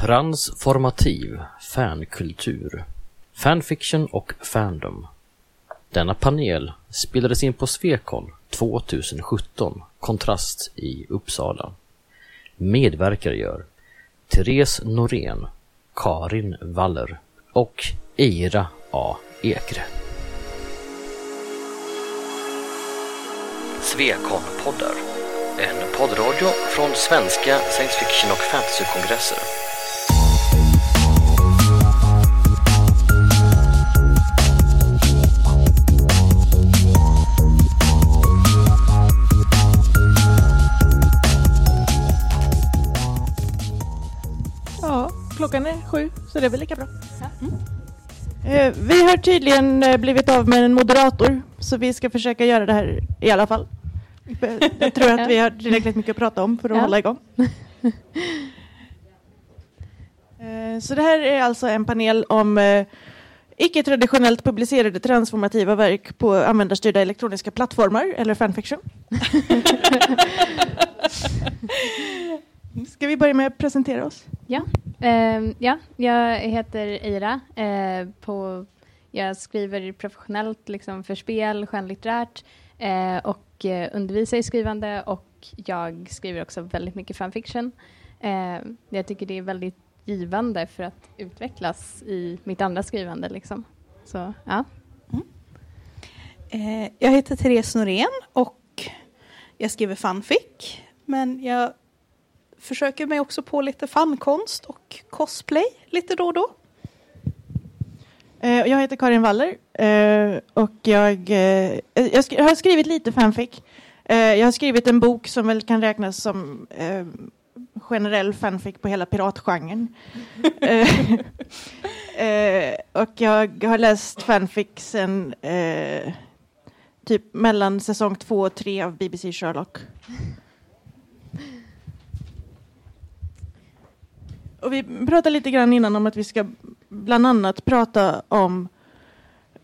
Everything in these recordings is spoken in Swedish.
Transformativ fankultur. Fanfiction och fandom. Denna panel spelades in på Svekon 2017, Kontrast i Uppsala. Medverkare gör Therese Norén, Karin Waller och Eira A. Ekre. Svekon-poddar. En poddradio från svenska science fiction och fantasykongresser. Klockan är sju, så det är väl lika bra. Mm. Eh, vi har tydligen eh, blivit av med en moderator, så vi ska försöka göra det här i alla fall. Jag tror att vi har tillräckligt mycket att prata om för att Ja. hålla igång. Eh, Så det här är alltså en panel om eh, icke-traditionellt publicerade transformativa verk på användarstyrda elektroniska plattformar, eller fanfiction. Ska vi börja med att presentera oss? Ja, Ehm, ja jag heter Eira. Eh, på, jag skriver professionellt liksom, för spel, skönlitterärt eh, och eh, undervisar i skrivande och jag skriver också väldigt mycket fanfiction. Eh, jag tycker det är väldigt givande för att utvecklas i mitt andra skrivande. Liksom. Så, ja. Eh, jag heter Therese Norén och jag skriver fanfic. Men jag försöker mig också på lite fankonst och cosplay lite då och då. Eh, Jag heter Karin Waller eh, och jag, eh, jag har skrivit lite fanfic. Jag har skrivit en bok som väl kan räknas som generell fanfic på hela piratgenren. Och jag har läst fanfic sen typ mellan säsong två och tre av BBC Sherlock. Och vi pratade lite grann innan om att vi ska bland annat prata om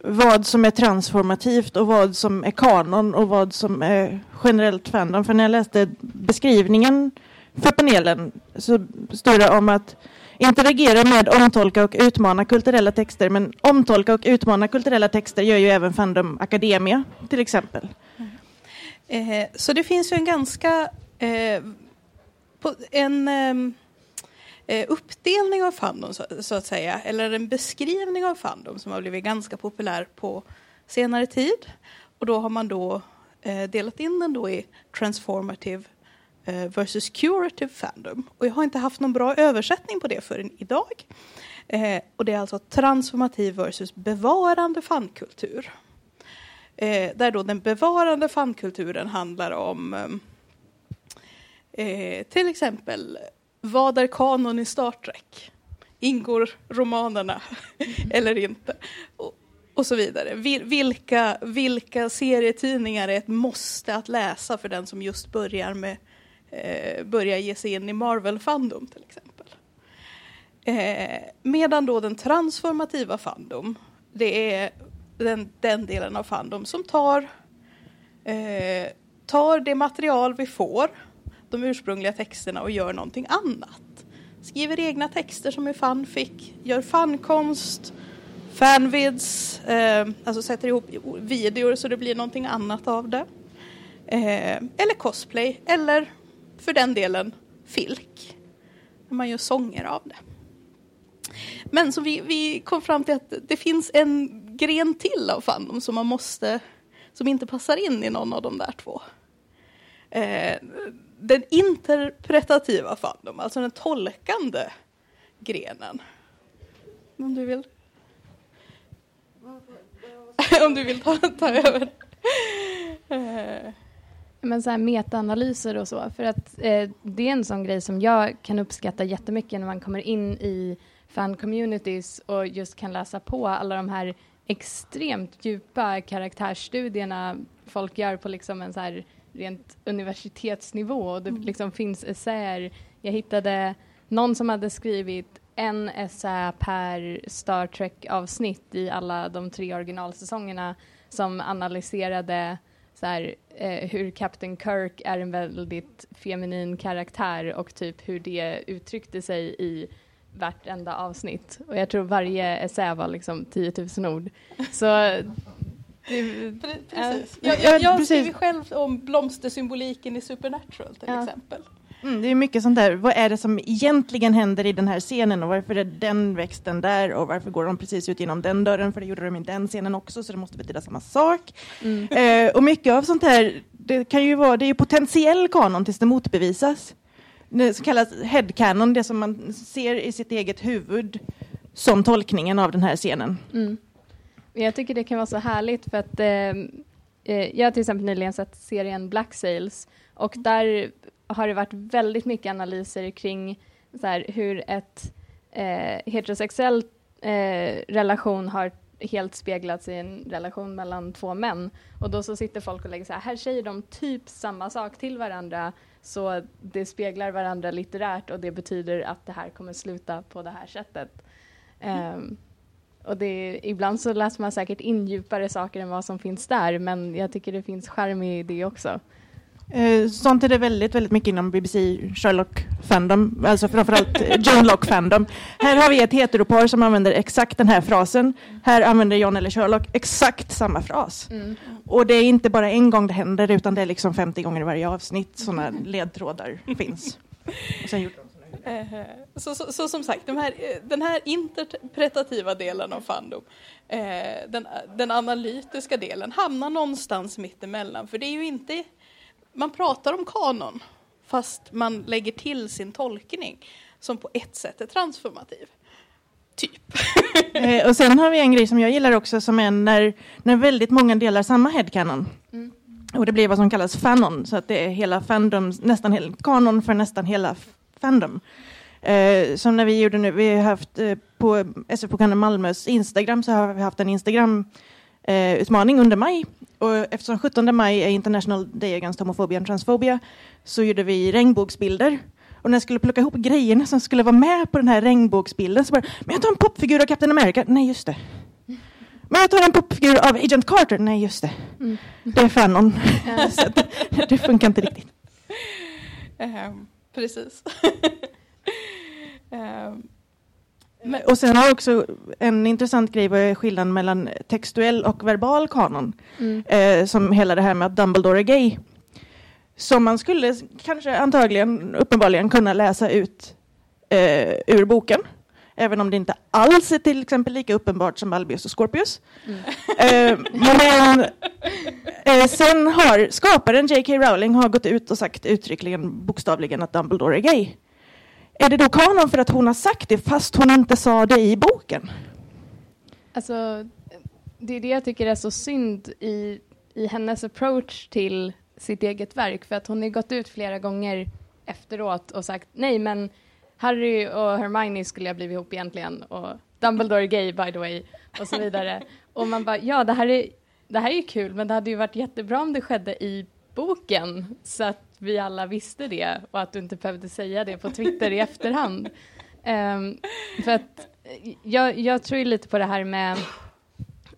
vad som är transformativt och vad som är kanon och vad som är generellt fandom. För när jag läste beskrivningen för panelen så står det om att interagera med, omtolka och utmana kulturella texter. Men omtolka och utmana kulturella texter gör ju även Fandom Academia till exempel. Mm. Eh, så det finns ju en ganska eh, en eh, Eh, uppdelning av fandom så, så att säga, eller en beskrivning av fandom som har blivit ganska populär på senare tid. Och då har man då eh, delat in den då i transformative eh, versus curative fandom. Och jag har inte haft någon bra översättning på det förrän idag. Eh, och det är alltså transformativ versus bevarande fankultur. Eh, där då den bevarande fankulturen handlar om eh, till exempel vad är kanon i Star Trek? Ingår romanerna eller inte? Och, och så vidare. Vil, vilka, vilka serietidningar är ett måste att läsa för den som just börjar med eh, börjar ge sig in i Marvel-fandom till exempel. Eh, medan då den transformativa fandom, det är den, den delen av fandom som tar, eh, tar det material vi får, de ursprungliga texterna och gör någonting annat. Skriver egna texter som är fanfic, gör fankonst, fanvids, eh, alltså sätter ihop videor så det blir någonting annat av det. Eh, eller cosplay, eller för den delen filk. När man gör sånger av det. Men så vi, vi kom fram till att det finns en gren till av fandom som man måste, som inte passar in i någon av de där två. Eh, den interpretativa fandom, alltså den tolkande grenen. Om du vill? Om du vill ta, ta över. Eh, men så här metaanalyser och så, för att eh, det är en sån grej som jag kan uppskatta jättemycket när man kommer in i fan-communities och just kan läsa på alla de här extremt djupa karaktärsstudierna folk gör på liksom en så här rent universitetsnivå och det liksom finns essäer. Jag hittade någon som hade skrivit en essä per Star Trek-avsnitt i alla de tre originalsäsongerna som analyserade så här, eh, hur Captain Kirk är en väldigt feminin karaktär och typ hur det uttryckte sig i vartenda avsnitt. Och jag tror varje essä var liksom 10 000 ord. Så det, precis. Jag, jag, jag skriver själv om blomstersymboliken i Supernatural till ja. exempel. Mm, det är mycket sånt där. Vad är det som egentligen händer i den här scenen och varför är den växten där och varför går de precis ut genom den dörren för det gjorde de i den scenen också så det måste betyda samma sak. Mm. Eh, och mycket av sånt här, det kan ju vara, det är ju potentiell kanon tills det motbevisas. Det som kallas headcanon, det som man ser i sitt eget huvud som tolkningen av den här scenen. Mm. Jag tycker det kan vara så härligt för att ehm, eh, jag har till exempel nyligen sett serien Black Sails och där har det varit väldigt mycket analyser kring så här, hur ett eh, heterosexuell eh, relation har helt speglats i en relation mellan två män. Och då så sitter folk och lägger så här, här säger de typ samma sak till varandra så det speglar varandra litterärt och det betyder att det här kommer sluta på det här sättet. Mm. Um, och det, ibland så läser man säkert in djupare saker än vad som finns där men jag tycker det finns charm i det också. Eh, sånt är det väldigt, väldigt mycket inom BBC Sherlock Fandom, alltså framförallt eh, Joan Lock Fandom. Här har vi ett heteropar som använder exakt den här frasen. Här använder John eller Sherlock exakt samma fras. Mm. Och det är inte bara en gång det händer utan det är liksom 50 gånger i varje avsnitt sådana ledtrådar finns. Eh, så, så, så, som sagt, de här, den här interpretativa delen av Fandom, den, den analytiska delen, hamnar någonstans mittemellan. För det är ju inte man pratar om kanon fast man lägger till sin tolkning som på ett sätt är transformativ. Typ. eh, och sen har vi en grej som jag gillar också som är när, när väldigt många delar samma headcanon. Mm. Och det blir vad som kallas fanon, så att det är hela fandom, nästan hela, kanon för nästan hela fandom. Eh, som när vi gjorde nu, vi har haft eh, på SF-bokhandeln Malmös Instagram så har vi haft en Instagram eh, utmaning under maj och eftersom 17 maj är International Day Against Homophobia and Transphobia så gjorde vi regnbågsbilder. Och när jag skulle plocka ihop grejerna som skulle vara med på den här regnbågsbilden så bara, men jag tar en popfigur av Captain America. Nej, just det. Men jag tar en popfigur av Agent Carter. Nej, just det. Mm. Det är fanon. så det, det funkar inte riktigt. Um, precis. um, Men, och sen har också en intressant grej var skillnaden mellan textuell och verbal kanon. Mm. Eh, som hela det här med att Dumbledore är gay. Som man skulle kanske antagligen uppenbarligen kunna läsa ut eh, ur boken. Även om det inte alls är till exempel lika uppenbart som Albius och Scorpius. Mm. Eh, men eh, sen har skaparen J.K. Rowling har gått ut och sagt uttryckligen bokstavligen att Dumbledore är gay. Är det då kanon för att hon har sagt det fast hon inte sa det i boken? Alltså, det är det jag tycker är så synd i, i hennes approach till sitt eget verk för att hon har gått ut flera gånger efteråt och sagt nej men Harry och Hermione skulle ha blivit ihop egentligen och Dumbledore är gay by the way och så vidare. och man bara ja det här är det här är ju kul men det hade ju varit jättebra om det skedde i boken så att vi alla visste det och att du inte behövde säga det på Twitter i efterhand. Um, för att jag, jag tror lite på det här med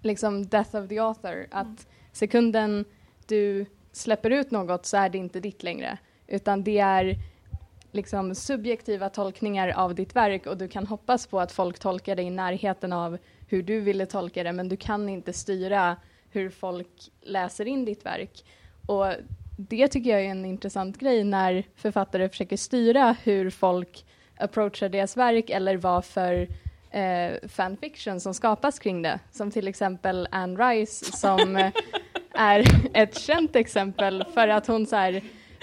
liksom death of the author, att sekunden du släpper ut något så är det inte ditt längre, utan det är liksom subjektiva tolkningar av ditt verk och du kan hoppas på att folk tolkar det i närheten av hur du ville tolka det, men du kan inte styra hur folk läser in ditt verk. Och det tycker jag är en intressant grej när författare försöker styra hur folk approachar deras verk eller vad för eh, fanfiction som skapas kring det. Som till exempel Anne Rice som är ett känt exempel för att hon så här,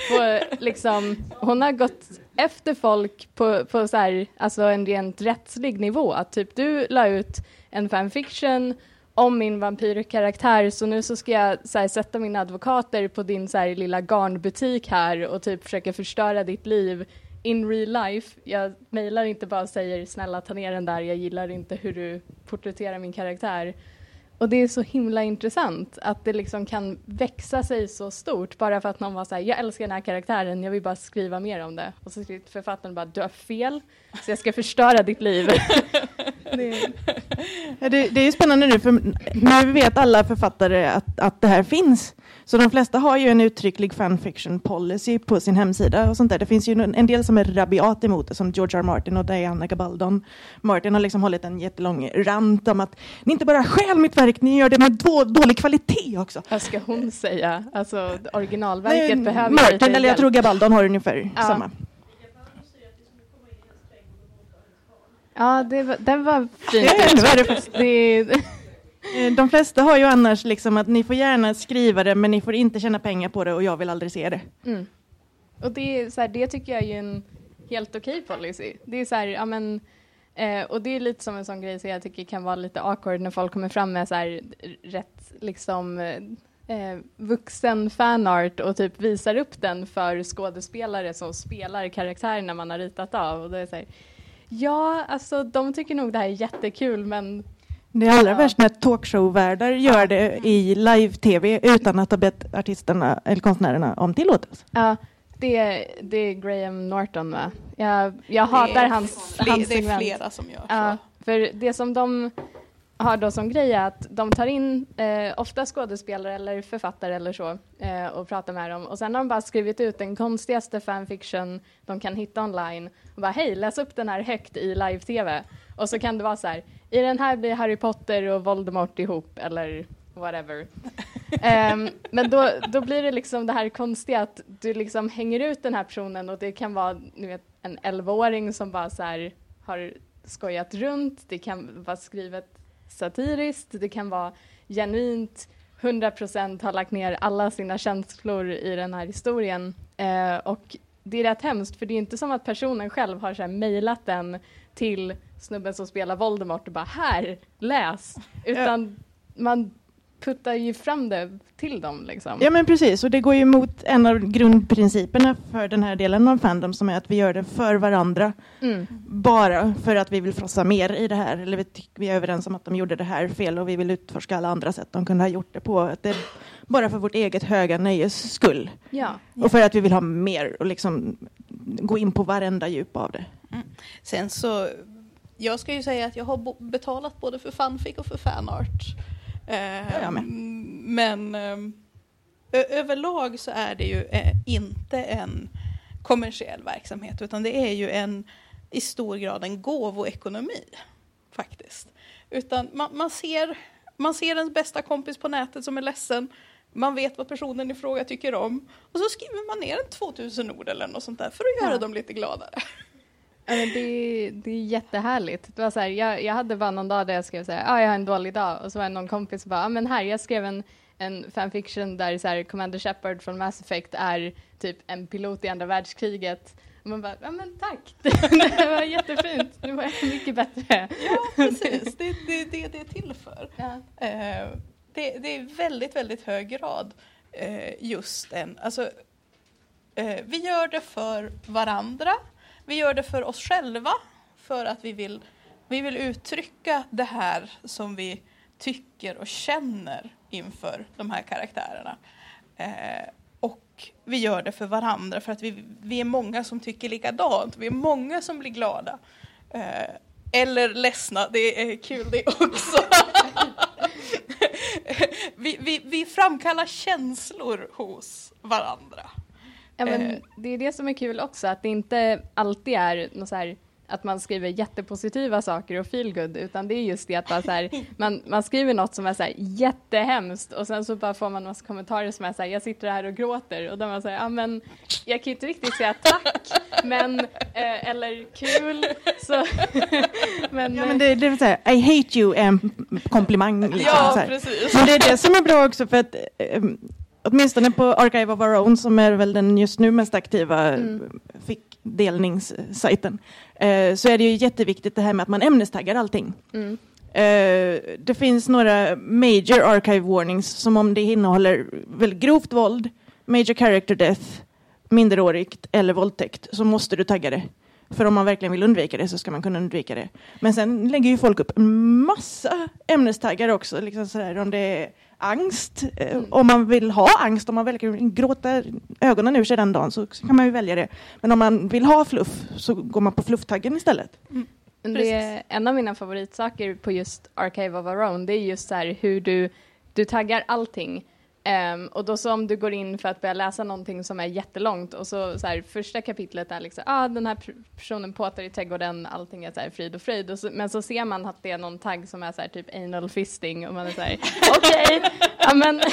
på, liksom, hon har gått efter folk på, på så här, alltså en rent rättslig nivå. Att typ du la ut en fanfiction om min vampyrkaraktär så nu så ska jag här, sätta mina advokater på din så här, lilla garnbutik här och typ försöka förstöra ditt liv in real life. Jag mejlar inte bara och säger snälla ta ner den där, jag gillar inte hur du porträtterar min karaktär. Och det är så himla intressant att det liksom kan växa sig så stort bara för att någon var så här, jag älskar den här karaktären, jag vill bara skriva mer om det. Och så skriver författaren bara, du har fel, så jag ska förstöra ditt liv. Ja, Det, det är ju spännande nu, för nu vet alla författare att, att det här finns. Så de flesta har ju en uttrycklig fanfiction policy på sin hemsida och sånt där. Det finns ju en del som är rabiat emot det, som George R. Martin och Diana Gabaldon. Martin har liksom hållit en jättelång rant om att ni inte bara stjäl mitt verk, ni gör det med då, dålig kvalitet också. Vad ska hon säga? Alltså originalverket Nej, behöver Martin, lite eller jag tror Gabaldon har ungefär Ja. samma. Ja, det var, den var fin. Det var det faktiskt. Eh, de flesta har ju annars liksom att ni får gärna skriva det, men ni får inte tjäna pengar på det och jag vill aldrig se det. mm. Och det, är så här, det tycker jag är en helt okej policy. Det är så här, ja men, eh, och det är lite som en sån grej som jag tycker kan vara lite awkward när folk kommer fram med så här rätt liksom eh, vuxen fanart och typ visar upp den för skådespelare som spelar karaktärerna man har ritat av. Och då är så här, ja, alltså de tycker nog det här är jättekul men det är allra Ja. värst när talkshow-värdar gör det i live-tv utan att ha bett artisterna eller konstnärerna om tillåtelse. Ja, det, det är Graham Norton va? Jag, jag hatar Det är hans, hans Det är segment. flera som gör Ja, så. för det som de har då som grej är att de tar in eh, ofta skådespelare eller författare eller så eh, och pratar med dem och sen har de bara skrivit ut den konstigaste fanfiction de kan hitta online och bara hej läs upp den här högt i live-tv och så kan det vara så här i den här blir Harry Potter och Voldemort ihop eller whatever. Ehm, men då, då blir det liksom det här konstiga att du liksom hänger ut den här personen och det kan vara ni vet, en 11-åring som bara så här har skojat runt, det kan vara skrivet satiriskt, det kan vara genuint 100% har lagt ner alla sina känslor i den här historien. Eh, och det är rätt hemskt för det är inte som att personen själv har mejlat den till snubben som spelar Voldemort och bara här, läs. Utan man puttar ju fram det till dem liksom. Ja men precis, och det går ju emot en av grundprinciperna för den här delen av Fandom som är att vi gör det för varandra. Mm. Bara för att vi vill frossa mer i det här. Eller vi, vi är överens om att de gjorde det här fel och vi vill utforska alla andra sätt de kunde ha gjort det på. Att det är bara för vårt eget höga nöjes skull. Ja. Och för att vi vill ha mer och liksom gå in på varenda djup av det. Sen så, jag ska ju säga att jag har betalat både för fanfic och för fanart. Eh, men eh, överlag så är det ju eh, inte en kommersiell verksamhet utan det är ju en i stor grad en gåvoekonomi faktiskt. Utan man, man, ser, man ser ens bästa kompis på nätet som är ledsen. Man vet vad personen i fråga tycker om. Och så skriver man ner en 2000 ord eller något sånt där för att göra Ja. dem lite gladare. Men det, det är jättehärligt. Det var så här, jag, jag hade bara någon dag där jag skrev så här, ah, jag har en dålig dag och så var det någon kompis som bara, ah, men här, jag skrev en, en fanfiction där så här, Commander Shepard från Mass Effect är typ en pilot i andra världskriget. Och man bara, ja men tack, det var jättefint, nu var mycket bättre. Ja, precis. Det är det, det, det är till för. Ja. Eh, det, det är väldigt, väldigt hög grad eh, just en... Alltså, eh, vi gör det för varandra. Vi gör det för oss själva. För att vi vill, vi vill uttrycka det här som vi tycker och känner inför de här karaktärerna. Eh, och vi gör det för varandra för att vi, vi är många som tycker likadant. Vi är många som blir glada. Eh, eller ledsna, det är kul det också. vi, vi, vi framkallar känslor hos varandra. Ja, men Eh. det är det som är kul också, att det inte alltid är något så här, att man skriver jättepositiva saker och feelgood, utan det är just det att bara så här, man, man skriver något som är så här jättehemskt och sen så bara får man massa kommentarer som är så här, jag sitter här och gråter och då man säger, ja men jag kan ju inte riktigt säga tack, men, eh, eller kul, så, men, Ja, men det, det är så här, I hate you är en komplimang. Liksom, Ja, precis. Men det är det som är bra också för att eh, åtminstone på Archive of Our Own som är väl den just nu mest aktiva Mm. fickdelningssajten eh, så är det ju jätteviktigt det här med att man ämnestaggar allting. mm, Eh, det finns några major archive warnings som om det innehåller väldigt grovt våld, major character death, minderårigt eller våldtäkt så måste du tagga det. För om man verkligen vill undvika det så ska man kunna undvika det. Men sen lägger ju folk upp en massa ämnestaggar också. Liksom sådär, om det är angst, eh, Mm. om man vill ha angst, om man verkligen vill gråta ögonen ur sig den dagen så kan man ju välja det. Men om man vill ha fluff så går man på flufftaggen istället. Det är en av mina favoritsaker på just Archive of Our Own, det är just så här hur du, du taggar allting. Um, och då så om du går in för att börja läsa någonting som är jättelångt och så, så här, första kapitlet är liksom, ah den här personen påtar i trädgården, allting är så här frid och fröjd. Och så, men så ser man att det är någon tagg som är så här typ anal fisting och man är så här, okej, okay, ja men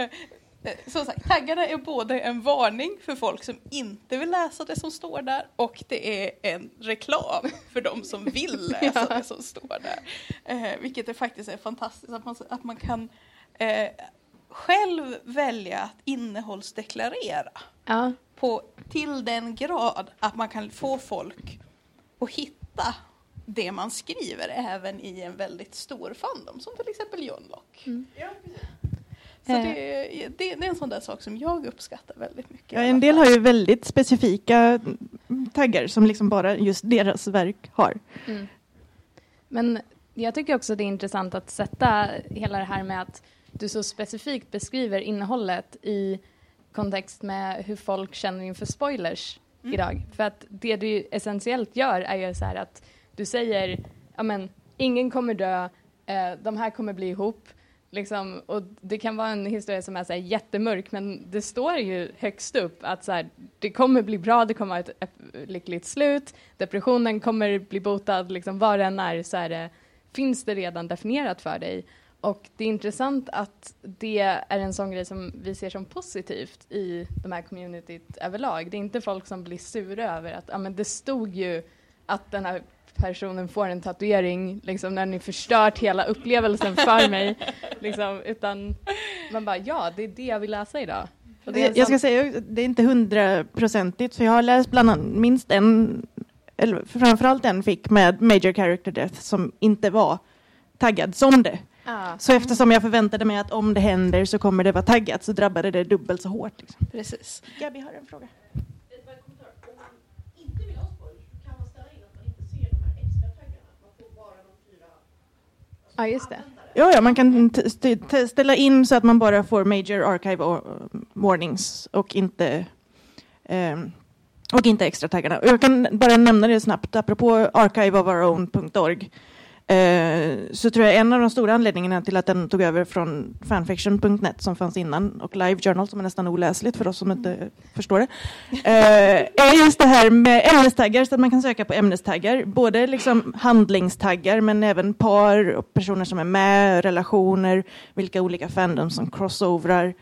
som sagt, taggarna är både en varning för folk som inte vill läsa det som står där och det är en reklam för de som vill läsa ja. det som står där. Eh, vilket är faktiskt är fantastiskt att man, att man kan eh, själv välja att innehållsdeklarera ja. på, till den grad att man kan få folk att hitta det man skriver även i en väldigt stor fandom som till exempel John Locke. Mm. Ja, så eh. det, det, det, är en sån där sak som jag uppskattar väldigt mycket. Ja, en del har ju väldigt specifika taggar som liksom bara just deras verk har. Mm. Men jag tycker också det är intressant att sätta hela det här med att du så specifikt beskriver innehållet i kontext med hur folk känner inför spoilers mm. idag. För att det du essentiellt gör är ju så här att du säger, ja men ingen kommer dö, eh, de här kommer bli ihop, Liksom, och det kan vara en historia som är så här jättemörk, men det står ju högst upp att så här, det kommer bli bra, det kommer ha ett, lyckligt slut, depressionen kommer bli botad, liksom, vad det än är så är det, eh, finns det redan definierat för dig. Och det är intressant att det är en sån grej som vi ser som positivt i de här communityt överlag. Det är inte folk som blir sura över att ah, men det stod ju att den här personen får en tatuering liksom när ni förstört hela upplevelsen för mig. Liksom, utan man bara, ja, det är det jag vill läsa idag. Det, jag ska säga, det är inte hundraprocentigt, för jag har läst bland annat minst en, eller framförallt en fick med major character death som inte var taggad som det. Ah. Så eftersom jag förväntade mig att om det händer så kommer det vara taggat så drabbade det dubbelt så hårt. Liksom. Precis. Gabi har en fråga. Ja, just det. Ja, ja man kan ställa in så att man bara får major archive um, warnings och inte um, och inte extra taggarna. Jag kan bara nämna det snabbt apropå archiveofourown.org Eh, så tror jag en av de stora anledningarna till att den tog över från fanfiction.net som fanns innan och Live Journal som är nästan oläsligt för oss som inte förstår det. Eh, är just det här med ämnestaggar så att man kan söka på ämnestaggar. Både liksom handlingstaggar men även par och personer som är med, relationer, vilka olika fandoms som crossoverar.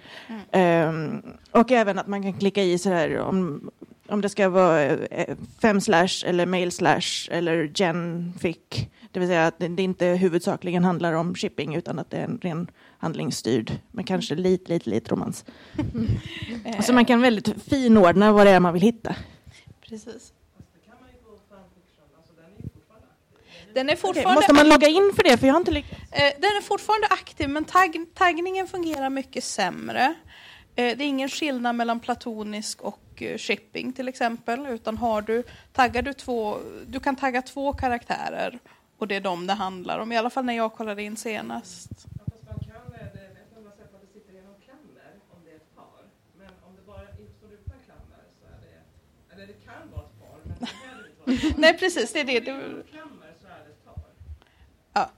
Mm. Eh, och även att man kan klicka i så här om om det ska vara eh, fem slash eller mail slash eller genfic det vill säga att det inte huvudsakligen handlar om shipping utan att det är en ren handlingsstyrd med kanske lite, lite, lite romans. Mm. Så man kan väldigt finordna vad det är man vill hitta. Precis. Den är fortfarande okay, måste man logga in för det? För jag har inte lyckats. Eh, den är fortfarande aktiv, men tagg, taggningen fungerar mycket sämre. Eh, det är ingen skillnad mellan platonisk och eh, shipping till exempel, utan har du, taggar du två, du kan tagga två karaktärer och det är de det handlar om, i alla fall när jag kollade in senast. Nej, precis, det är det. Du... Ja.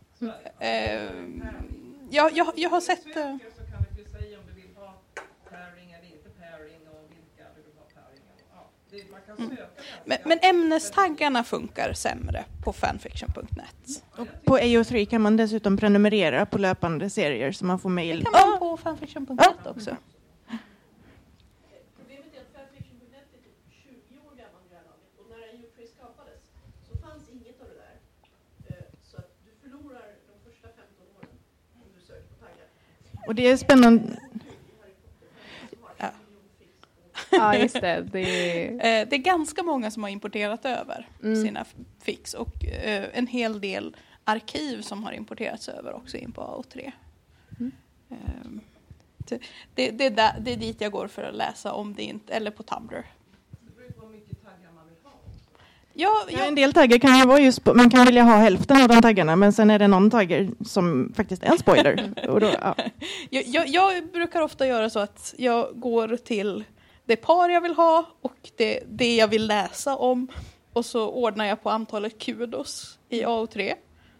Eh, jag, jag, jag har sett... Uh... Mm. Men, men ämnestaggarna funkar sämre på fanfiction.net. På AO3 kan man dessutom prenumerera på löpande serier så man får mail. Det kan man på fanfiction.net ja. också. Och det är spännande. Ja, just det. Det är... Eh, det är ganska många som har importerat över mm. sina fix och eh, en hel del arkiv som har importerats över också in på AO3. Mm. Ehm, det, det, det, är där, det är dit jag går för att läsa om det inte, eller på Tumblr. Ja, ja, en del taggar kan ju vara just, man kan vilja ha hälften av de taggarna men sen är det någon tagger som faktiskt är en spoiler. och då, ja. jag, jag, jag, brukar ofta göra så att jag går till det par jag vill ha och det, det jag vill läsa om. Och så ordnar jag på antalet kudos i AO3.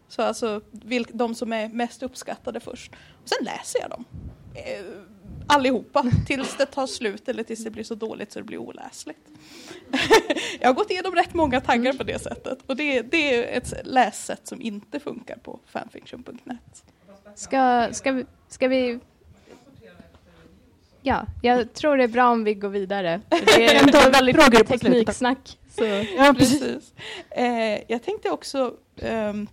Så alltså vilk, de som är mest uppskattade först. Och sen läser jag dem. Eh, allihopa tills det tar slut eller tills det blir så dåligt så det blir oläsligt. jag har gått igenom rätt många taggar på det sättet och det, det är ett lässätt som inte funkar på fanfiction.net. Ska, ska, vi, ska vi... Ja, jag tror det är bra om vi går vidare. Det är väldigt på tekniksnack. Så. Ja, precis. Eh, jag tänkte också ehm,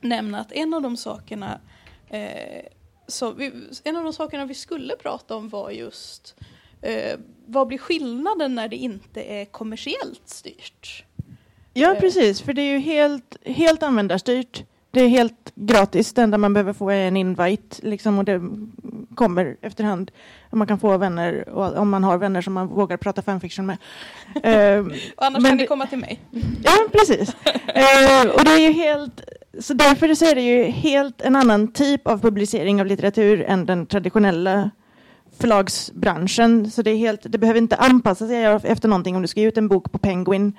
nämna att en av de sakerna eh, så vi, en av de sakerna vi skulle prata om var just eh, vad blir skillnaden när det inte är kommersiellt styrt? Ja, precis. För det är ju helt, helt användarstyrt. Det är helt gratis. Det enda man behöver få är en invite liksom, och det kommer efterhand. Man kan få vänner och om man har vänner som man vågar prata fanfiction med. Eh, Och annars Men kan det- ni komma till mig. Ja, precis. Eh, och det är ju helt, så därför så är det ju helt en annan typ av publicering av litteratur än den traditionella förlagsbranschen. Så det, är helt, det behöver inte anpassa sig efter någonting. Om du ska ge ut en bok på Penguin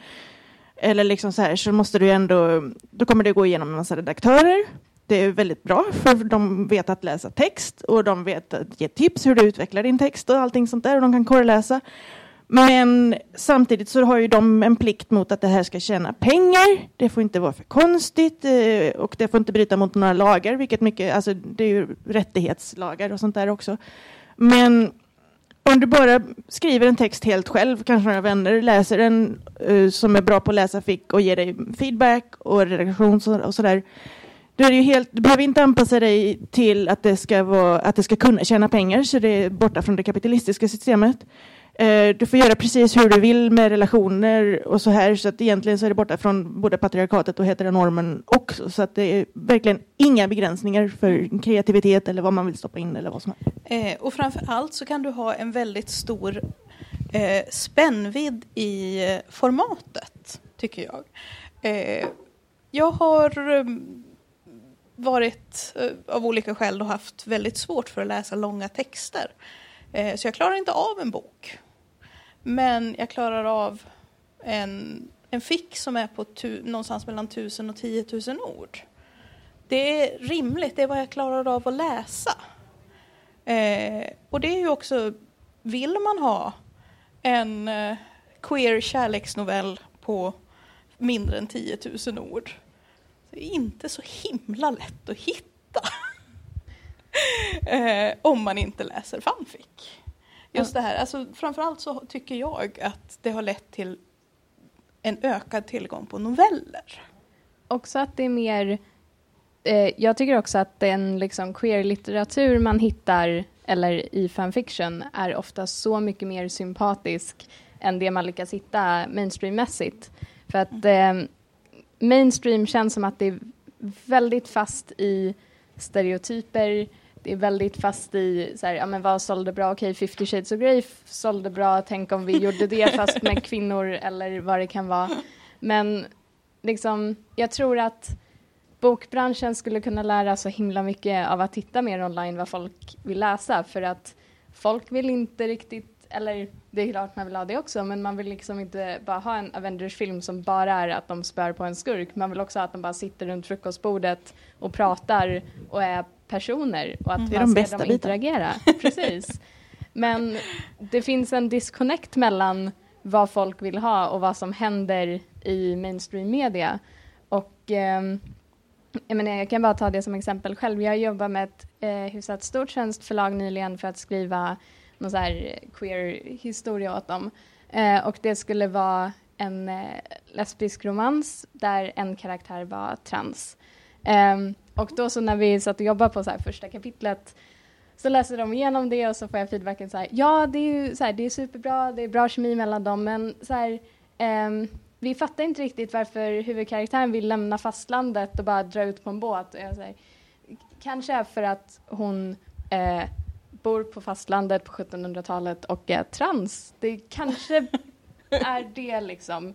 eller liksom så här så måste du ändå, då kommer det gå igenom en massa redaktörer. Det är väldigt bra för de vet att läsa text och de vet att ge tips hur du utvecklar din text och allting sånt där och de kan korreläsa. Men samtidigt så har ju de en plikt mot att det här ska tjäna pengar. Det får inte vara för konstigt eh, och det får inte bryta mot några lagar, vilket mycket, alltså det är ju rättighetslagar och sånt där också. Men om du bara skriver en text helt själv, kanske några vänner läser den uh, som är bra på att läsa fick och ger dig feedback och redaktion och sådär. Du, är ju helt, du behöver inte anpassa dig till att det ska, vara, att det ska kunna tjäna pengar, så det är borta från det kapitalistiska systemet. Eh, Du får göra precis hur du vill med relationer och så här, så att egentligen så är det borta från både patriarkatet och heteronormen också, så att det är verkligen inga begränsningar för kreativitet eller vad man vill stoppa in eller vad som helst. Eh, och framför allt så kan du ha en väldigt stor eh, spännvidd i eh, formatet, tycker jag. Eh, jag har eh, varit, eh, av olika skäl, och haft väldigt svårt för att läsa långa texter. Eh, så jag klarar inte av en bok. Men jag klarar av en, en fick som är på tu, någonstans mellan 1000 och 10 000 ord. Det är rimligt, det är vad jag klarar av att läsa. Eh, och det är ju också, vill man ha en eh, queer kärleksnovell på mindre än 10 000 ord, så är det inte så himla lätt att hitta. eh, om man inte läser fanfic. Just det här, alltså framförallt så tycker jag att det har lett till en ökad tillgång på noveller. Också att det är mer... Eh, jag tycker också att den liksom queer-litteratur man hittar, eller i fanfiction, är ofta så mycket mer sympatisk än det man lyckas hitta mainstreammässigt. För att eh, mainstream känns som att det är väldigt fast i stereotyper, är väldigt fast i så här, ja men vad sålde bra, okej 50 shades of Grey sålde bra, tänk om vi gjorde det fast med kvinnor eller vad det kan vara. Men liksom, jag tror att bokbranschen skulle kunna lära så himla mycket av att titta mer online vad folk vill läsa för att folk vill inte riktigt, eller det är klart man vill ha det också, men man vill liksom inte bara ha en Avengers-film som bara är att de spär på en skurk. Man vill också ha att de bara sitter runt frukostbordet och pratar och är personer och att Mm. Man de ser bästa dem bitarna. interagera. Precis. Men det finns en disconnect mellan vad folk vill ha och vad som händer i mainstream media. Och ehm, jag, menar, jag kan bara ta det som exempel själv. Jag jobbar med ett eh, hyfsat stort svenskt förlag nyligen för att skriva någon så här queer historia åt dem. Eh, och det skulle vara en eh, lesbisk romans där en karaktär var trans. Ehm, och då så när vi satt och jobbade på så första kapitlet så läser de igenom det och så får jag feedbacken så här, ja det är ju så här, det är superbra, det är bra kemi mellan dem, men så här, ehm, vi fattar inte riktigt varför huvudkaraktären vill lämna fastlandet och bara dra ut på en båt. Och jag säger, kanske för att hon eh, bor på fastlandet på 1700-talet och är trans. Det kanske är det liksom.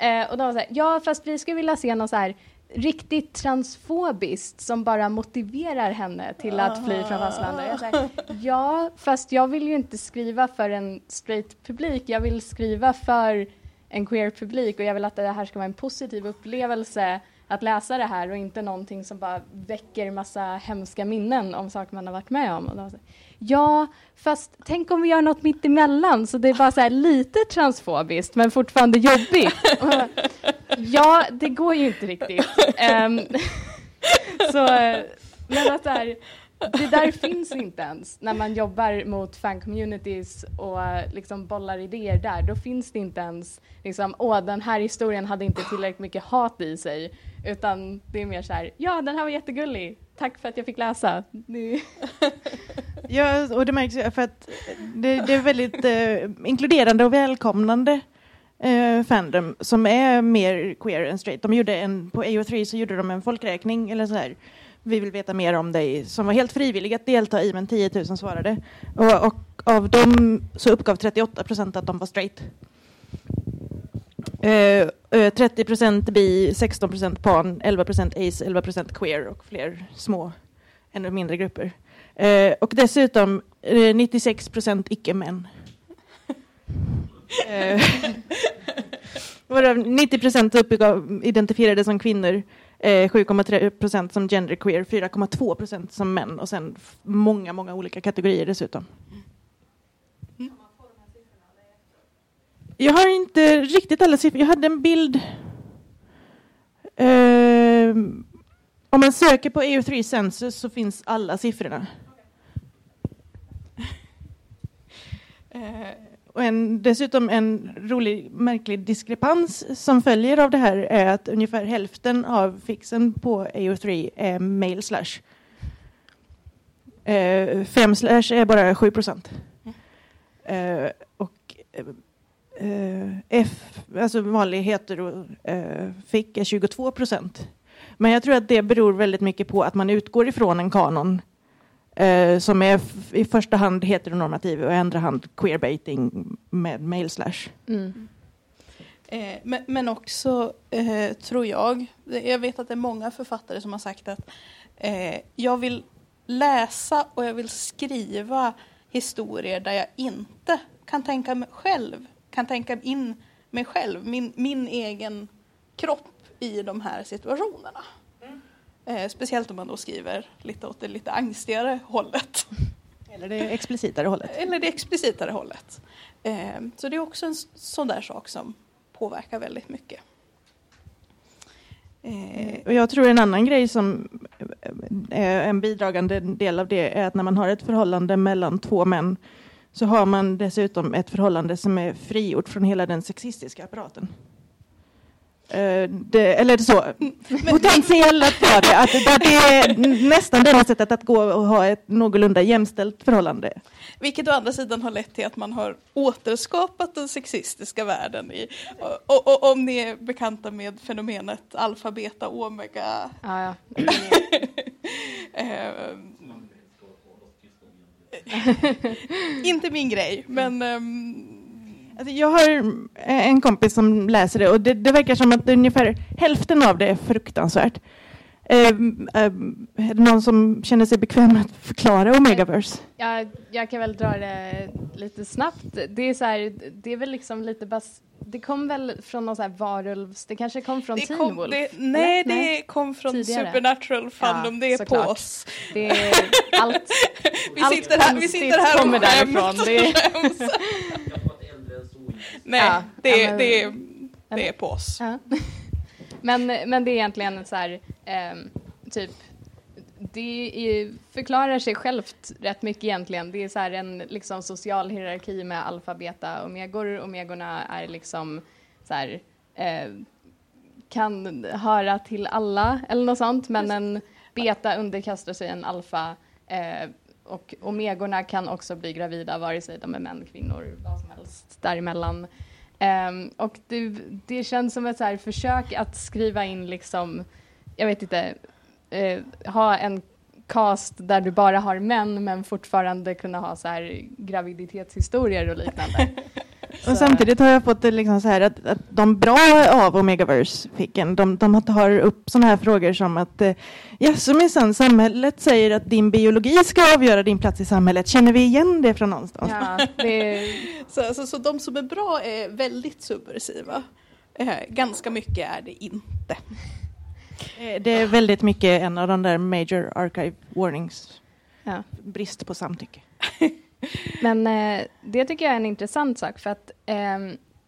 Eh, och de var så här, ja fast vi skulle vilja se någon så här riktigt transfobiskt som bara motiverar henne till att fly från fastlandet. Ja, fast jag vill ju inte skriva för en straight publik. Jag vill skriva för en queer publik och jag vill att det här ska vara en positiv upplevelse att läsa det här och inte någonting som bara väcker massa hemska minnen om saker man har varit med om. Och då, ja, fast tänk om vi gör något mitt emellan så det är bara så här lite transfobiskt men fortfarande jobbigt. ja, det går ju inte riktigt. Um, så, men att här, det där finns inte ens när man jobbar mot fan-communities och liksom bollar idéer där. Då finns det inte ens liksom, åh den här historien hade inte tillräckligt mycket hat i sig. Utan det är mer så här, ja den här var jättegullig, tack för att jag fick läsa. ja, och det märks ju för att det, det är väldigt eh, inkluderande och välkomnande eh, fandom som är mer queer än straight. De gjorde en, på AO3 så gjorde de en folkräkning eller så här vi vill veta mer om dig, som var helt frivillig att delta i, men 10 000 svarade. Och, och av dem så uppgav 38 procent att de var straight. Uh, uh, 30 procent bi, 16 procent pan, 11 procent ace, 11 procent queer och fler små, ännu mindre grupper. Uh, och dessutom 96 procent icke-män. 90 procent identifierade som kvinnor 7,3 eh, procent som genderqueer, 4,2 procent som män och sen många, många olika kategorier dessutom. Jag har inte riktigt alla siffror. Jag hade en bild. Eh, om man söker på EU3 Census så finns alla siffrorna. Okay. och en, dessutom en rolig, märklig diskrepans som följer av det här är att ungefär hälften av fixen på AO3 är mail slash. Eh, fem slash är bara 7 procent. Eh, och eh, eh, F, alltså vanlig hetero eh, fick är 22 procent. Men jag tror att det beror väldigt mycket på att man utgår ifrån en kanon eh, som är i första hand heteronormativ och i andra hand queerbaiting med mail slash. Mm. Eh, men, men, också, eh, tror jag, jag vet att det är många författare som har sagt att eh, jag vill läsa och jag vill skriva historier där jag inte kan tänka mig själv, kan tänka in mig själv, min, min egen kropp i de här situationerna. Eh, speciellt om man då skriver lite åt det lite angstigare hållet. Eller det explicitare hållet. Eller det explicitare hållet. Eh, så det är också en sån där sak som påverkar väldigt mycket. Eh. Och jag tror en annan grej som är en bidragande del av det är att när man har ett förhållande mellan två män så har man dessutom ett förhållande som är frigjort från hela den sexistiska apparaten. Uh, det, eller så, potentiellt var det, att, att det är nästan det sättet att gå och ha ett någorlunda jämställt förhållande. Vilket å andra sidan har lett till att man har återskapat den sexistiska världen. I, och, och, och om ni är bekanta med fenomenet alfa, beta, omega. Ja, ja. uh, inte min grej, men um, Alltså jag har en kompis som läser det och det, det verkar som att ungefär hälften av det är fruktansvärt. Eh, eh, är det någon som känner sig bekväm att förklara Omegaverse? Ja, jag kan väl dra det lite snabbt. Det är, så här, det är väl liksom lite bas det kom väl från någon sån här varulvs... Det kanske kom från det Teen kom, Wolf? Det, nej, nej, det kom från Tidigare. Supernatural Fandom. Ja, det är såklart. på oss. Det är allt, vi, allt sitter här, vi sitter här kommer därifrån. Det är Nej, ja, det, ja, men, det, det är på oss. Men, men det är egentligen så här, eh, typ det är, förklarar sig självt rätt mycket egentligen. Det är så en liksom, social hierarki med alfa, beta, omegor. Omegorna är liksom så här, eh, kan höra till alla eller något sånt, men en beta underkastar sig en alfa eh, och omegorna kan också bli gravida vare sig de är män, kvinnor, vad som helst däremellan. Um, och det, det, känns som ett så försök att skriva in liksom, jag vet inte, uh, ha en cast där du bara har män men fortfarande kunna ha så här graviditetshistorier och liknande. Och samtidigt har jag fått det liksom så här att, att de bra av Omegaverse-ficken, de, de tar upp sådana här frågor som att eh, jaså minsann, samhället säger att din biologi ska avgöra din plats i samhället. Känner vi igen det från någonstans? Ja, det, Så, alltså, så de som är bra är väldigt subversiva. Eh, ganska mycket är det inte. Eh, Det är väldigt mycket en av de där major archive warnings, ja. brist på samtycke. Men eh, det tycker jag är en intressant sak för att eh,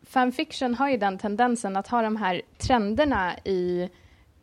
fanfiction har ju den tendensen att ha de här trenderna i,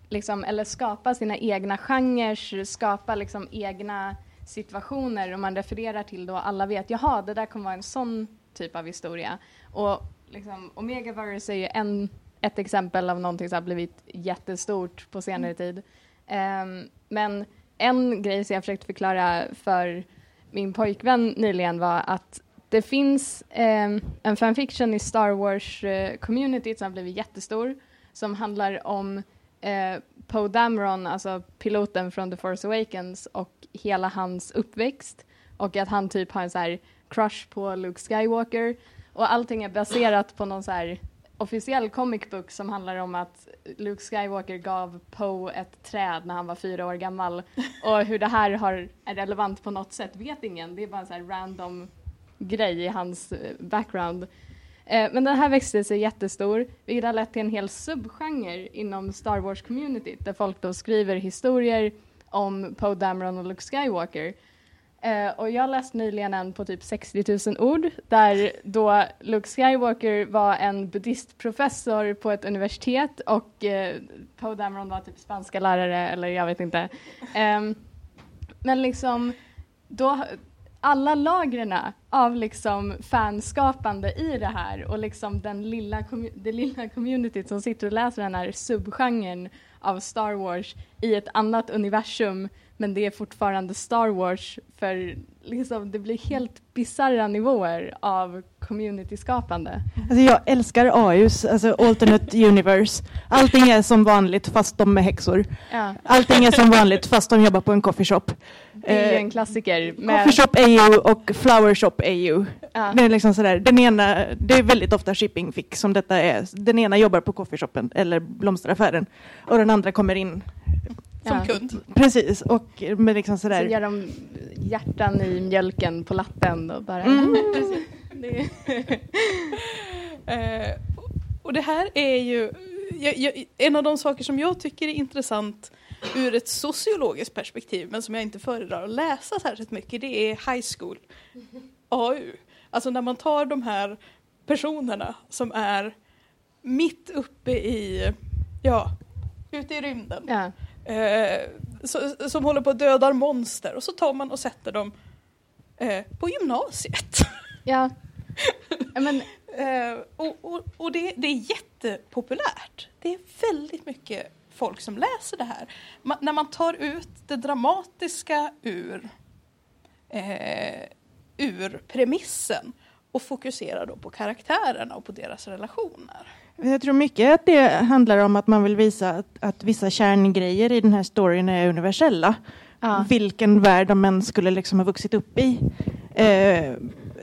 liksom, eller skapa sina egna genrer, skapa liksom egna situationer och man refererar till då alla vet, jaha, det där kommer vara en sån typ av historia. Och liksom, Omegaverse är ju en, ett exempel av någonting som har blivit jättestort på senare tid. Ehm, men en grej som jag försökte förklara för min pojkvän nyligen var att det finns eh, en fanfiction i Star Wars-communityt eh, som har blivit jättestor som handlar om eh, Poe Dameron, alltså piloten från The Force Awakens och hela hans uppväxt och att han typ har en så här crush på Luke Skywalker. Och allting är baserat på någon så här officiell comic book som handlar om att Luke Skywalker gav Poe ett träd när han var fyra år gammal och hur det här har, är relevant på något sätt vet ingen. Det är bara en så här random grej i hans eh, background. Eh, men den här växte sig jättestor, vilket har lett till en hel subgenre inom Star Wars-communityt där folk då skriver historier om Poe Dameron och Luke Skywalker. Eh, och jag läste nyligen en på typ 60 000 ord där då Luke Skywalker var en buddhistprofessor på ett universitet och eh, Poe Dameron var typ spanska lärare eller jag vet inte. Ehm, men liksom då alla lagren av liksom fanskapande i det här och liksom den lilla, det lilla communityt som sitter och läser den här subgenren av Star Wars i ett annat universum men det är fortfarande Star Wars för liksom, det blir helt bisarra nivåer av communityskapande. Alltså jag älskar AUs, alltså alternate universe. Allting är som vanligt fast de är häxor. Ja, Allting är som vanligt fast de jobbar på en coffeeshop. det är ju Eh, en klassiker. Med, Coffeeshop AU och flower shop AU. ja, Det är liksom sådär, den ena, det är väldigt ofta shipping fix som detta är. Den ena jobbar på coffeeshopen eller blomsteraffären och den andra kommer in. Som ja. kund. Precis, och med liksom Så sådär. gör de hjärtan i mjölken på latten och bara... Mm. Det- Eh, och det här är ju jag, jag, en av de saker som jag tycker är intressant ur ett sociologiskt perspektiv men som jag inte föredrar att läsa särskilt mycket det är high school AU. Alltså när man tar de här personerna som är mitt uppe i, ja, ute i rymden. ja. Eh, som håller på att döda monster och så tar man och sätter dem eh, på gymnasiet. ja. Men, Eh, och och, och det, det är jättepopulärt. Det är väldigt mycket folk som läser det här. Ma, när man tar ut det dramatiska ur, eh, ur premissen och fokuserar då på karaktärerna och på deras relationer. Jag tror mycket att det handlar om att man vill visa att, att vissa kärngrejer i den här storyn är universella. ja. Vilken värld de än skulle liksom ha vuxit upp i. Eh,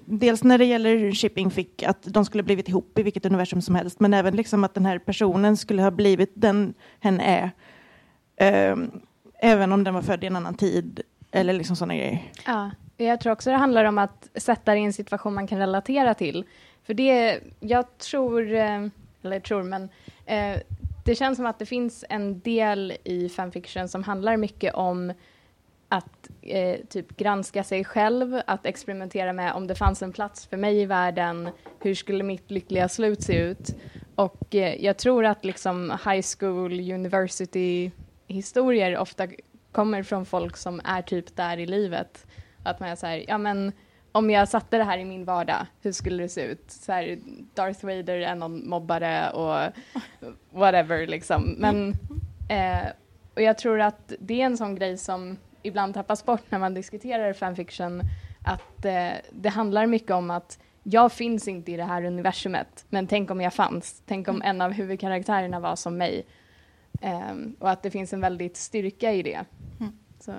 dels när det gäller shipping fick att de skulle blivit ihop i vilket universum som helst, men även liksom att den här personen skulle ha blivit den hen är. Eh, även om den var född i en annan tid eller liksom sådana grejer. Ja, jag tror också det handlar om att sätta det i en situation man kan relatera till. För det, jag tror, eh, eller tror, men eh, det känns som att det finns en del i fanfiction som handlar mycket om att eh, typ granska sig själv, att experimentera med om det fanns en plats för mig i världen, hur skulle mitt lyckliga slut se ut? Och eh, jag tror att liksom high school, university historier ofta kommer från folk som är typ där i livet. Att man är så här, ja men om jag satte det här i min vardag, hur skulle det se ut? Så här, Darth Vader är någon mobbare och whatever liksom. Men, eh, och jag tror att det är en sån grej som ibland tappas bort när man diskuterar fanfiction, att eh, det handlar mycket om att jag finns inte i det här universumet, men tänk om jag fanns. Tänk om en av huvudkaraktärerna var som mig. Ehm, och att det finns en väldigt styrka i det. Mm. Så,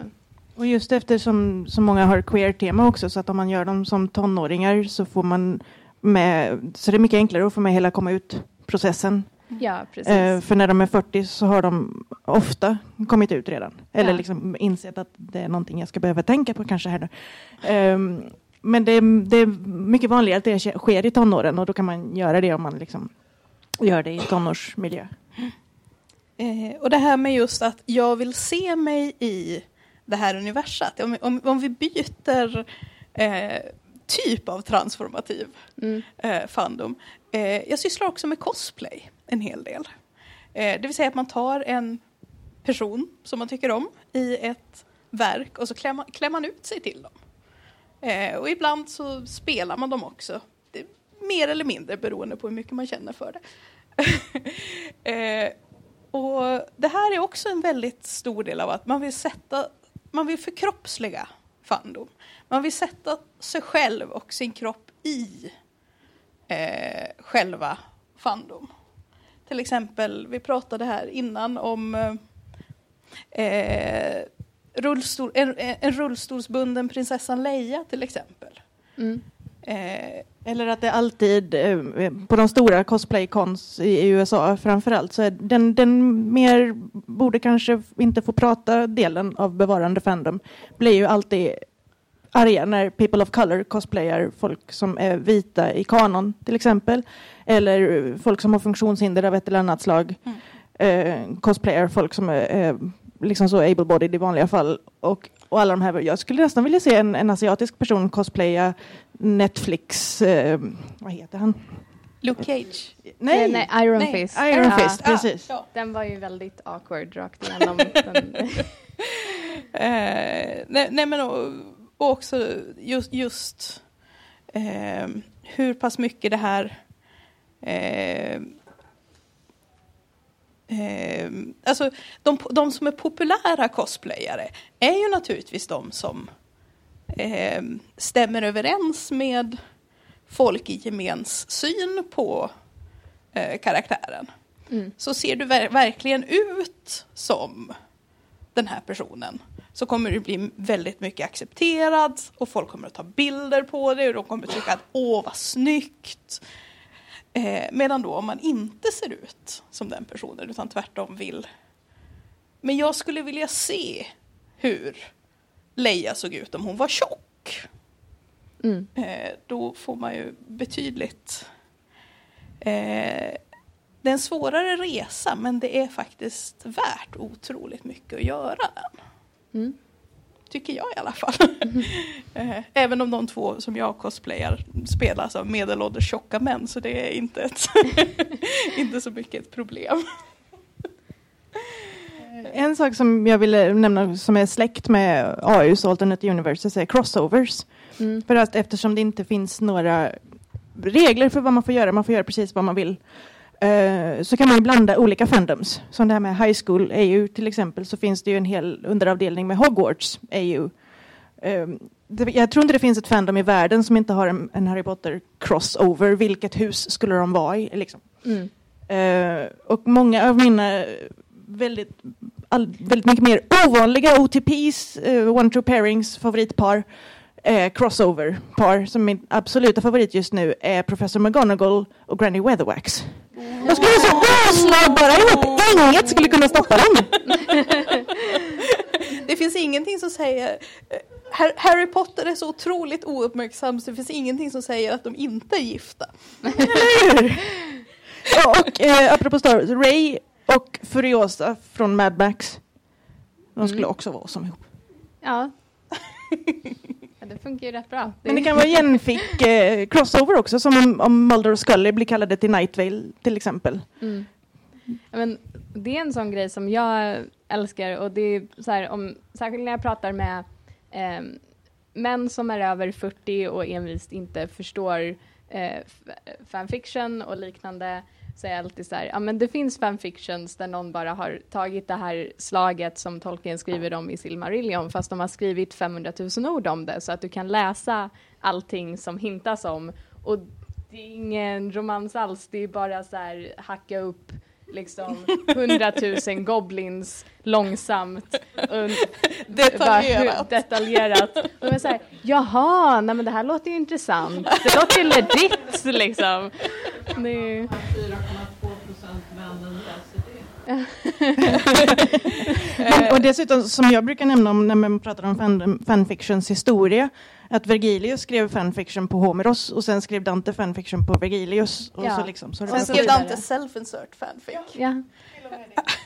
Och just eftersom så många har queer-tema också, så att om man gör dem som tonåringar så får man med, så det är mycket enklare att få med hela komma ut-processen. Ja, precis. Eh, för när de är 40 så har de ofta kommit ut redan. Eller Ja. liksom insett att det är någonting jag ska behöva tänka på kanske här nu. Ehm, men det är, det är mycket vanligare att det sker i tonåren och då kan man göra det om man liksom gör det i tonårsmiljö. Eh, och det här med just att jag vill se mig i det här universat. Om, om, om vi byter eh, typ av transformativ Mm. eh, fandom. Eh, jag sysslar också med cosplay en hel del. Eh, det vill säga att man tar en person som man tycker om i ett verk och så klär man, klär man ut sig till dem. Eh, och ibland så spelar man dem också. Mer eller mindre beroende på hur mycket man känner för det. eh, och det här är också en väldigt stor del av att man vill sätta, man vill förkroppsliga fandom. Man vill sätta sig själv och sin kropp i eh, själva fandom. Till exempel, vi pratade här innan om eh, eh rullstol, en, en rullstolsbunden prinsessan Leia till exempel. Mm. Eh, Eller att det alltid, eh, på de stora cosplay-cons i USA framförallt, så är den, den mer, borde kanske inte få prata delen av bevarande fandom, blir ju alltid arga när people of color cosplayar folk som är vita i kanon till exempel. Eller folk som har funktionshinder av ett eller annat slag. Eh, cosplayar folk som är liksom så able-bodied i vanliga fall. Och, och alla de här, jag skulle nästan vilja se en, en asiatisk person cosplaya Netflix, eh, vad heter han? Luke Cage. Nej, Eh, nej Iron Nej, Fist. Iron Ja, Fist, precis. Ja, Den var ju väldigt awkward rakt igenom. den. Eh, nej, nej men och, och också just, just eh, hur pass mycket det här eh, eh, alltså de, de som är populära cosplayare är ju naturligtvis de som eh, stämmer överens med folk i gemens syn på eh, karaktären. Mm. Så ser du ver- verkligen ut som den här personen så kommer du bli väldigt mycket accepterad och folk kommer att ta bilder på dig och de kommer att tycka att åh vad snyggt. Eh, medan då om man inte ser ut som den personen utan tvärtom vill. Men jag skulle vilja se hur Leia såg ut om hon var tjock. Mm. Eh, då får man ju betydligt... Eh, det är en svårare resa men det är faktiskt värt otroligt mycket att göra den. Mm. Tycker jag i alla fall. eh, även om de två som jag cosplayar spelas av medelålders tjocka män så det är inte, ett inte så mycket ett problem. En sak som jag ville nämna som är släkt med AUs Alternate Universes är crossovers. Mm. För att eftersom det inte finns några regler för vad man får göra, man får göra precis vad man vill, eh, så kan man ju blanda olika fandoms. Som det här med High School AU till exempel, så finns det ju en hel underavdelning med Hogwarts AU. Eh, det, jag tror inte det finns ett fandom i världen som inte har en, en Harry Potter crossover. Vilket hus skulle de vara i? Liksom. Mm. Eh, och många av mina väldigt, all, väldigt mycket mer ovanliga OTPs, uh, one true pairings, favoritpar, eh, crossover-par som min absoluta favorit just nu är Professor McGonagall och Granny Weatherwax. De skulle så asnabbara ihop, inget skulle kunna stoppa dem. Det finns ingenting som säger... eh, Har- Harry Potter är så otroligt ouppmärksam så det finns ingenting som säger att de inte är gifta. Ja, och eh, apropå Star Wars, Ray och Furiosa från Mad Max. De skulle Mm. också vara som ihop. Ja. Det funkar ju rätt bra. Men det kan vara jämfick eh, crossover också, som om, om Mulder och Scully blir kallade till Night Vale till exempel. Mm. Men det är en sån grej som jag älskar och det är så här, om, särskilt när jag pratar med eh, män som är över 40 och envist inte förstår eh, fanfiction och liknande så är jag alltid så här, ja men det finns fanfictions där någon bara har tagit det här slaget som Tolkien skriver om i Silmarillion fast de har skrivit 500 000 ord om det så att du kan läsa allting som hintas om. Och det är ingen romans alls, det är bara så här hacka upp liksom hundratusen goblins långsamt och Detaljerat. Bara, detaljerat. Och de så här, jaha, nej men det här låter ju intressant. Det låter ju legit liksom. Det är ju... 4,2 procent männen läser det. Men, och dessutom, som jag brukar nämna om när man pratar om fan, fanfictions historia, att Vergilius skrev fanfiction på Homeros och sen skrev Dante fanfiction på Vergilius. Och Ja. så liksom, så Sen skrev. Dante self-insert fanfic. Ja.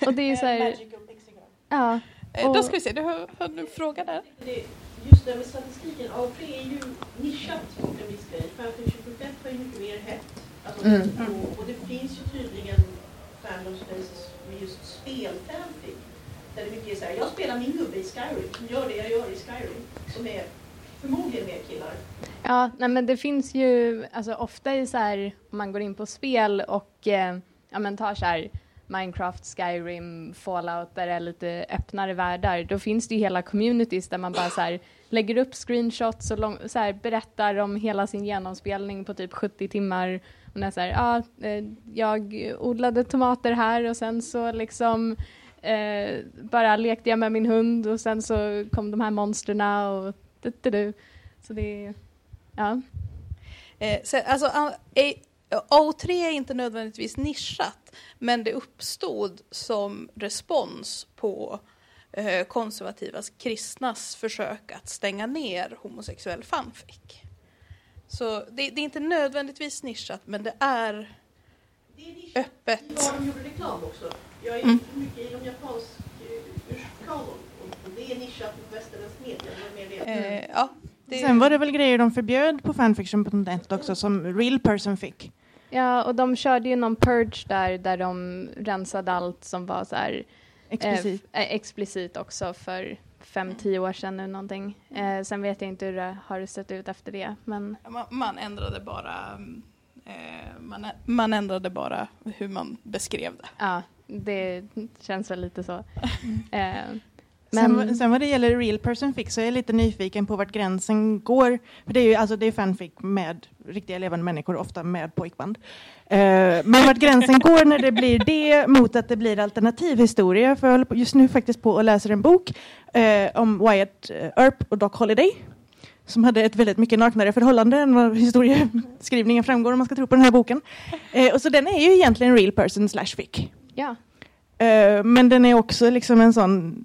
Och det är så här, ja. Eh, Då Och- ska vi se, du har, har du en fråga där? Det, just det med statistiken, A3 är ju nischat mot en viss grej. Fanfiction på fett har ju mycket mer hett. Alltså, Mm. och, och det finns ju tydligen fandom spaces med just spelfanfic. Där det mycket är så här, jag spelar min gubbe i Skyrim, som gör det jag gör i Skyrim. Som är förmodligen mer killar. Ja, nej men det finns ju, alltså ofta i så här, om man går in på spel och eh, ja men tar så här Minecraft, Skyrim, Fallout där det är lite öppnare världar, då finns det ju hela communities där man bara så här lägger upp screenshots och lång, så här, berättar om hela sin genomspelning på typ 70 timmar. Och när så här, ja, eh, jag odlade tomater här och sen så liksom eh, bara lekte jag med min hund och sen så kom de här monsterna och du, du, du. Så det är, ja. Eh, så, alltså, a- eh, A3 är inte nödvändigtvis nischat, men det uppstod som respons på eh, konservativa kristnas försök att stänga ner homosexuell fanfic. Så det, det är inte nödvändigtvis nischat, men det är Det är nischat. öppet. Ja, de gjorde reklam också. Jag är Mm. mycket inom japansk eh, det är nischat mot västerländsk media. Eh, ja, det, Sen var det väl grejer de förbjöd på fanfiction.net också som real person fick. Ja, och de körde ju någon purge där, där de rensade allt som var så här Explicit. Eh, eh, explicit också för fem, tio år sedan eller någonting. Eh, sen vet jag inte hur det har sett ut efter det, men man, man ändrade bara mm, eh, man, man ändrade bara hur man beskrev det. ja, det känns väl lite så. Eh, Sen, men, sen vad det gäller real person fic så är jag lite nyfiken på vart gränsen går. För det är ju alltså det är fanfic med riktiga levande människor, ofta med pojkband. Eh, men vart gränsen går när det blir det mot att det blir alternativ historia. För jag håller just nu faktiskt på och läser en bok eh, om Wyatt eh, Earp och Doc Holliday. Som hade ett väldigt mycket naknare förhållande än vad historieskrivningen framgår om man ska tro på den här boken. Eh, och så den är ju egentligen real person slash fic. ja, Eh, men den är också liksom en sån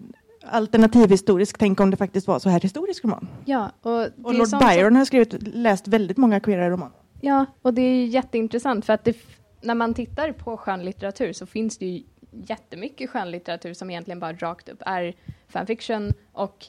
alternativhistorisk, tänk om det faktiskt var så här historisk roman. ja, och, Och Lord sånt som- Byron har skrivit, läst väldigt många queera romaner. Ja, och det är jätteintressant för att det, när man tittar på skönlitteratur så finns det ju jättemycket skönlitteratur som egentligen bara rakt upp är fanfiction och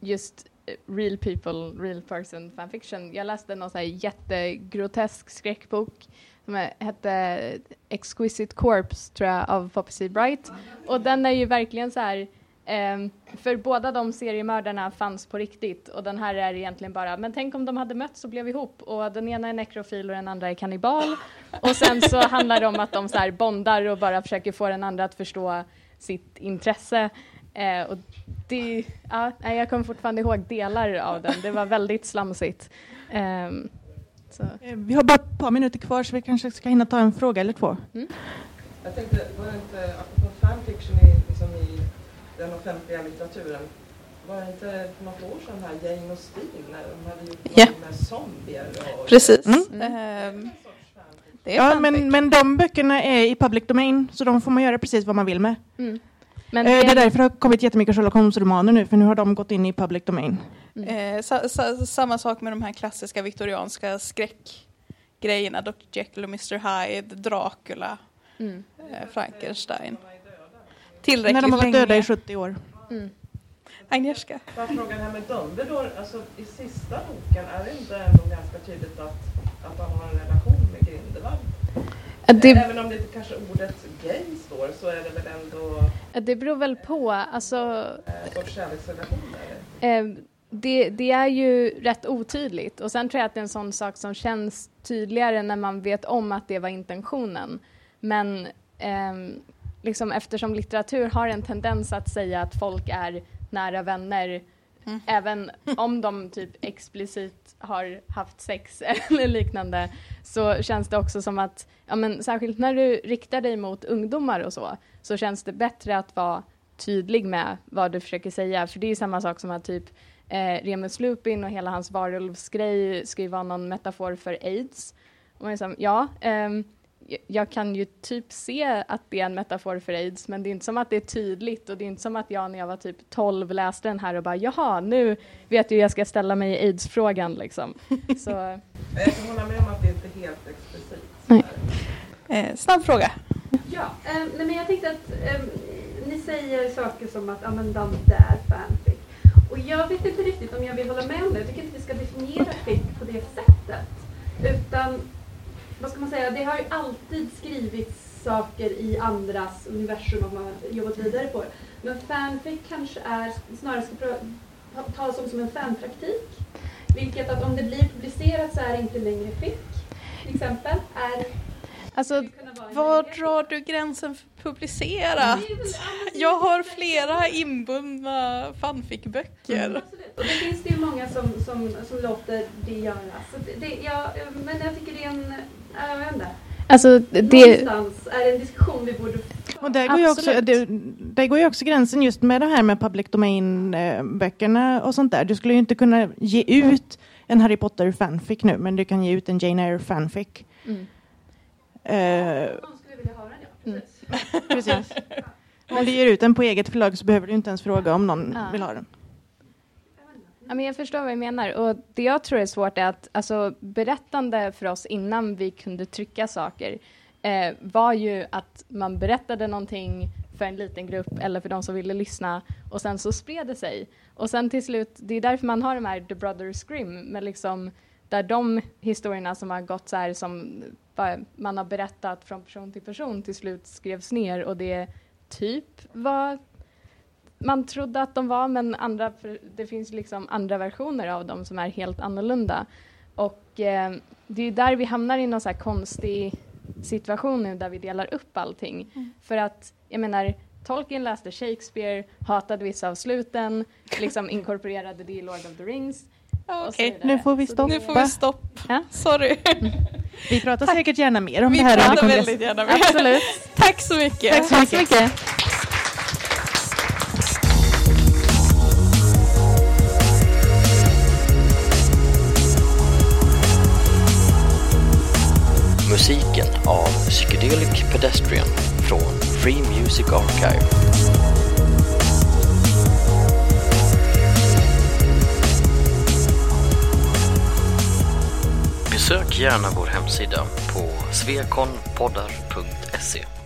just eh, real people, real person fanfiction. Jag läste någon så här jättegrotesk skräckbok som hette Exquisite Corpse tror jag av Poppy. Bright och den är ju verkligen så här Ehm, för båda de seriemördarna fanns på riktigt och den här är egentligen bara, men tänk om de hade mötts och blev ihop och den ena är nekrofil och den andra är kannibal. Och sen så handlar det om att de så här bondar och bara försöker få den andra att förstå sitt intresse. Eh, och det, ja, nej, jag kommer fortfarande ihåg delar av den, det var väldigt slamsigt. Så. Eh, Vi har bara ett par minuter kvar så vi kanske ska hinna ta en fråga eller två. Jag tänkte, var det inte, apropå fanfiction i, liksom i den offentliga litteraturen, var det inte för något år sedan här Jane Steve när de hade gjort Ja. något med zombier och... Precis. Mm. Ehm, det är Ja, men, men de böckerna är i public domain så de får man göra precis vad man vill med. Mm. Men Eh, det, Det är därför det har kommit jättemycket Sherlock Holmes-romaner nu för nu har de gått in i public domain. Eh, sa, sa, samma sak med de här klassiska viktorianska skräckgrejerna. Dr Jekyll och Mr Hyde, Dracula, mm, eh, Frankenstein. Tillräckligt När de har varit länge. döda i 70 år. mm. Agnieszka? Bara frågan här med Dumbledore, alltså i sista boken, är det inte ändå ganska tydligt att, att han har en relation med Grindelwald? Det, Även om det inte kanske ordet gay står så är det väl ändå det beror väl på, alltså eh, en sorts kärleksrelation? Eller? Eh, det, det är ju rätt otydligt och sen tror jag att det är en sån sak som känns tydligare när man vet om att det var intentionen. Men ehm, liksom eftersom litteratur har en tendens att säga att folk är nära vänner Mm. även om de typ explicit har haft sex eller liknande så känns det också som att, ja men särskilt när du riktar dig mot ungdomar och så, så känns det bättre att vara tydlig med vad du försöker säga. För det är samma sak som att typ eh, Remus Lupin och hela hans varulvsgrej ska ju vara någon metafor för aids. Och man är som, ja, ehm, jag kan ju typ se att det är en metafor för aids, men det är inte som att det är tydligt och det är inte som att jag när jag var typ 12 läste den här och bara jaha, nu vet jag hur jag ska ställa mig i aids-frågan liksom. Så Jag kan hålla med om att det inte är helt explicit. Nej. Eh, snabb fråga. Ja, eh, nej, men jag tänkte att eh, ni säger saker som att ja, men Dante är fanfic. Och jag vet inte riktigt om jag vill hålla med om det. Jag tycker inte vi ska definiera fic på det sättet. Utan, vad ska man säga, det har ju alltid skrivits saker i andras universum om man har jobbat vidare på det. Men fanfic kanske är, snarare ska tas som, en fanpraktik. Vilket att om det blir publicerat så är det inte längre fic. Till exempel. Är, alltså, Var drar du gränsen för publicerat? Jag har flera inbundna fanficböcker. Absolut. Och det finns det ju många som, som, som låter det göras. Så det, det, ja, men jag tycker det är en... ja, Jag vet inte. alltså det, Någonstans är det en diskussion vi borde Och där går, ju också, det, där går ju också gränsen just med det här med public domain-böckerna och sånt där. Du skulle ju inte kunna ge ut en Harry Potter fanfic nu, men du kan ge ut en Jane Eyre fanfic. mm. Eh, Någon skulle vilja höra det. Mm. Precis. precis. Om du ger ut den på eget förlag så behöver du inte ens fråga om någon Ja. vill ha den. Ja, men jag förstår vad du menar. Och det jag tror är svårt är att alltså, berättande för oss innan vi kunde trycka saker eh, var ju att man berättade någonting för en liten grupp eller för de som ville lyssna och sen så spred det sig. Och sen till slut, det är därför man har de här The Brothers Grimm, med liksom där de historierna som har gått så här som eh, man har berättat från person till person till slut skrevs ner och det typ var man trodde att de var, men andra, det finns liksom andra versioner av dem som är helt annorlunda. Och eh, det är där vi hamnar i någon så här konstig situation nu där vi delar upp allting. För att, jag menar, Tolkien läste Shakespeare, hatade vissa av sluten, liksom inkorporerade det i Lord of the Rings. Okej, vidare. nu får vi stoppa. nu får vi stopp. Ja. Sorry. Vi pratar säkert gärna mer om Vi det här under pratar väldigt gärna med. Absolut. Tack så mycket. Tack så Tack så mycket. Free Music Archive. Besök gärna vår hemsida på svekonpoddar.se